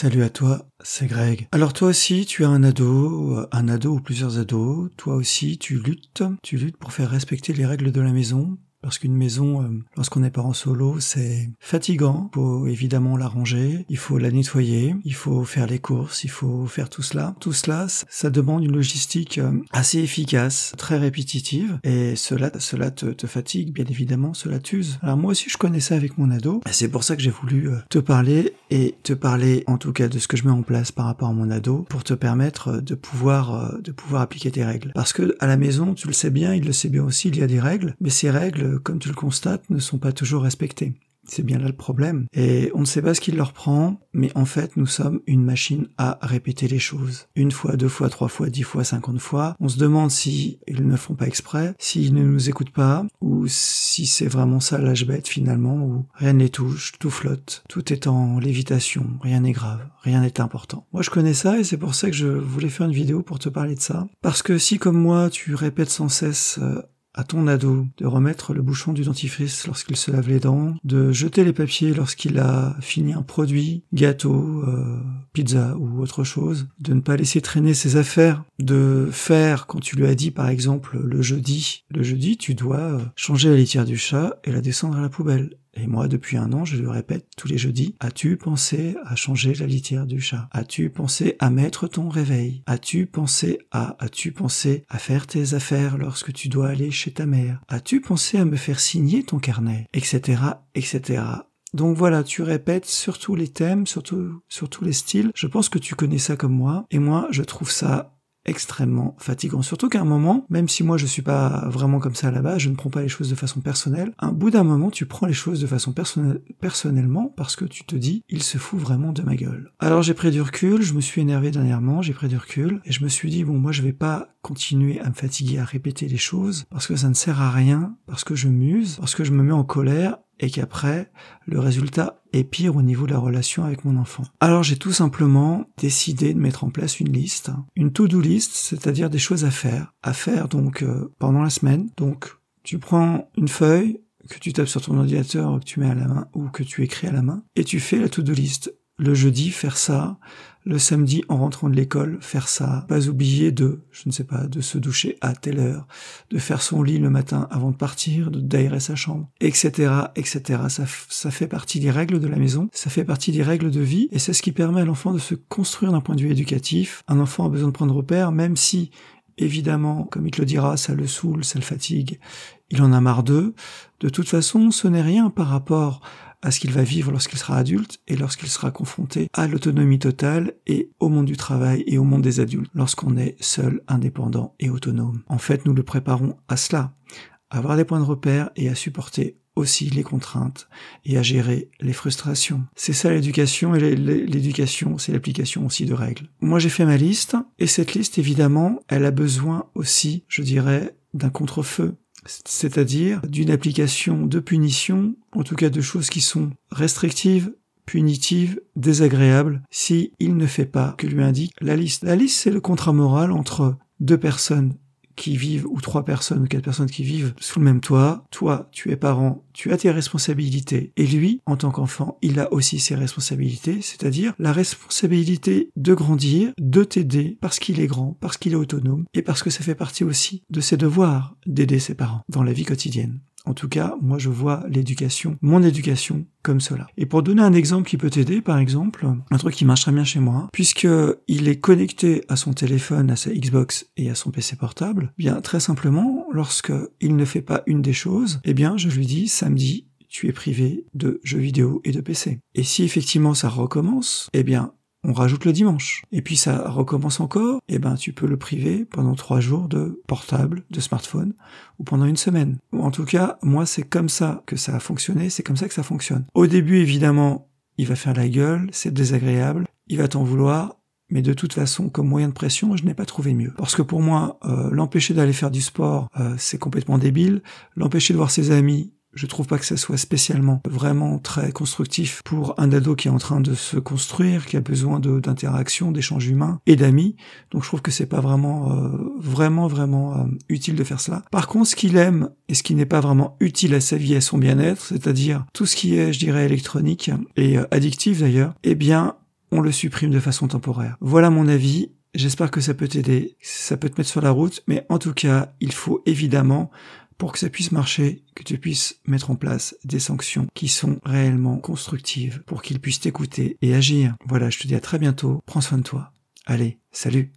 Salut à toi, c'est Greg. Alors toi aussi, tu as un ado, un ado ou plusieurs ados. Toi aussi, tu luttes. Tu luttes pour faire respecter les règles de la maison, parce qu'une maison, euh, lorsqu'on est parent solo, c'est fatigant. Il faut évidemment la ranger, il faut la nettoyer, il faut faire les courses, il faut faire tout cela. Tout cela, ça demande une logistique euh, assez efficace, très répétitive, et cela, cela te, fatigue, bien évidemment, cela t'use. Alors moi aussi, je connais ça avec mon ado, c'est pour ça que j'ai voulu euh, te parler, et te parler en tout cas de ce que je mets en place par rapport à mon ado, pour te permettre de pouvoir, de pouvoir appliquer tes règles. Parce que à la maison, tu le sais bien, il le sait bien aussi, il y a des règles, mais ces règles, comme tu le constates, ne sont pas toujours respectés. C'est bien là le problème. Et on ne sait pas ce qui leur prend, mais en fait, nous sommes une machine à répéter les choses. Une fois, deux fois, trois fois, dix fois, cinquante fois. On se demande si ils ne font pas exprès, s'ils ne nous écoutent pas, ou si c'est vraiment ça l'âge bête finalement, où rien ne les touche, tout flotte, tout est en lévitation, rien n'est grave, rien n'est important. Moi, je connais ça et c'est pour ça que je voulais faire une vidéo pour te parler de ça. Parce que si, comme moi, tu répètes sans cesse euh, à ton ado de remettre le bouchon du dentifrice lorsqu'il se lave les dents, de jeter les papiers lorsqu'il a fini un produit, gâteau, euh, pizza ou autre chose, de ne pas laisser traîner ses affaires, de faire quand tu lui as dit par exemple le jeudi, le jeudi tu dois euh, changer la litière du chat et la descendre à la poubelle. Et moi, depuis un an, je lui répète tous les jeudis, as-tu pensé à changer la litière du chat? As-tu pensé à mettre ton réveil? As-tu pensé à, faire tes affaires lorsque tu dois aller chez ta mère? As-tu pensé à me faire signer ton carnet? Etc., etc. Donc voilà, tu répètes sur tous les thèmes, surtout sur tous les styles. Je pense que tu connais ça comme moi, et moi, je trouve ça extrêmement fatigant. Surtout qu'à un moment, même si moi je suis pas vraiment comme ça base, je ne prends pas les choses de façon personnelle, un bout d'un moment tu prends les choses de façon personnelle, personnellement parce que tu te dis, il se fout vraiment de ma gueule. Alors j'ai pris du recul, je me suis énervé dernièrement, j'ai pris du recul, et je me suis dit, bon moi je vais pas continuer à me fatiguer à répéter les choses, parce que ça ne sert à rien, parce que je muse, parce que je me mets en colère, et qu'après, le résultat est pire au niveau de la relation avec mon enfant. Alors j'ai tout simplement décidé de mettre en place une liste, une to-do list, c'est-à-dire des choses à faire, à faire donc euh, pendant la semaine. Donc tu prends une feuille que tu tapes sur ton ordinateur, que tu mets à la main ou que tu écris à la main, et tu fais la to-do list le jeudi faire ça, le samedi en rentrant de l'école faire ça, pas oublier de, je ne sais pas, de se doucher à telle heure, de faire son lit le matin avant de partir, d'aérer sa chambre, etc., etc. Ça, ça fait partie des règles de la maison, ça fait partie des règles de vie, et c'est ce qui permet à l'enfant de se construire d'un point de vue éducatif. Un enfant a besoin de prendre repère, même si Évidemment, comme il te le dira, ça le saoule, ça le fatigue, il en a marre d'eux. De toute façon, ce n'est rien par rapport à ce qu'il va vivre lorsqu'il sera adulte et lorsqu'il sera confronté à l'autonomie totale et au monde du travail et au monde des adultes, lorsqu'on est seul, indépendant et autonome. En fait, nous le préparons à cela, à avoir des points de repère et à supporter aussi les contraintes et à gérer les frustrations. C'est ça l'éducation et l'éducation, c'est l'application aussi de règles. Moi j'ai fait ma liste et cette liste évidemment, elle a besoin aussi, je dirais, d'un contre-feu c'est-à-dire d'une application de punition, en tout cas de choses qui sont restrictives, punitives, désagréables, si il ne fait pas que lui indique la liste. La liste, c'est le contrat moral entre deux personnes qui vivent, ou trois personnes, ou quatre personnes qui vivent sous le même toit, toi, tu es parent, tu as tes responsabilités, et lui, en tant qu'enfant, il a aussi ses responsabilités, c'est-à-dire la responsabilité de grandir, de t'aider, parce qu'il est grand, parce qu'il est autonome, et parce que ça fait partie aussi de ses devoirs d'aider ses parents dans la vie quotidienne. En tout cas, moi je vois l'éducation, mon éducation, comme cela. Et pour donner un exemple qui peut t'aider, par exemple, un truc qui marche bien chez moi, puisque il est connecté à son téléphone, à sa Xbox et à son PC portable, bien très simplement, lorsque il ne fait pas une des choses, eh bien je lui dis samedi, tu es privé de jeux vidéo et de PC. Et si effectivement ça recommence, eh bien on rajoute le dimanche. Et puis ça recommence encore, et ben tu peux le priver pendant trois jours de portable, de smartphone, ou pendant une semaine. En tout cas, moi c'est comme ça que ça a fonctionné, c'est comme ça que ça fonctionne. Au début, évidemment, il va faire la gueule, c'est désagréable, il va t'en vouloir, mais de toute façon, comme moyen de pression, je n'ai pas trouvé mieux. Parce que pour moi, euh, l'empêcher d'aller faire du sport, euh, c'est complètement débile. L'empêcher de voir ses amis, je trouve pas que ça soit spécialement vraiment très constructif pour un ado qui est en train de se construire, qui a besoin d'interaction, d'échanges humains et d'amis. Donc je trouve que c'est pas vraiment, euh, vraiment, vraiment euh, utile de faire cela. Par contre, ce qu'il aime et ce qui n'est pas vraiment utile à sa vie et à son bien-être, c'est-à-dire tout ce qui est, je dirais, électronique et euh, addictif d'ailleurs, eh bien, on le supprime de façon temporaire. Voilà mon avis. J'espère que ça peut t'aider, ça peut te mettre sur la route, mais en tout cas, il faut évidemment, pour que ça puisse marcher, que tu puisses mettre en place des sanctions qui sont réellement constructives pour qu'ils puissent t'écouter et agir. Voilà, je te dis à très bientôt, prends soin de toi. Allez, salut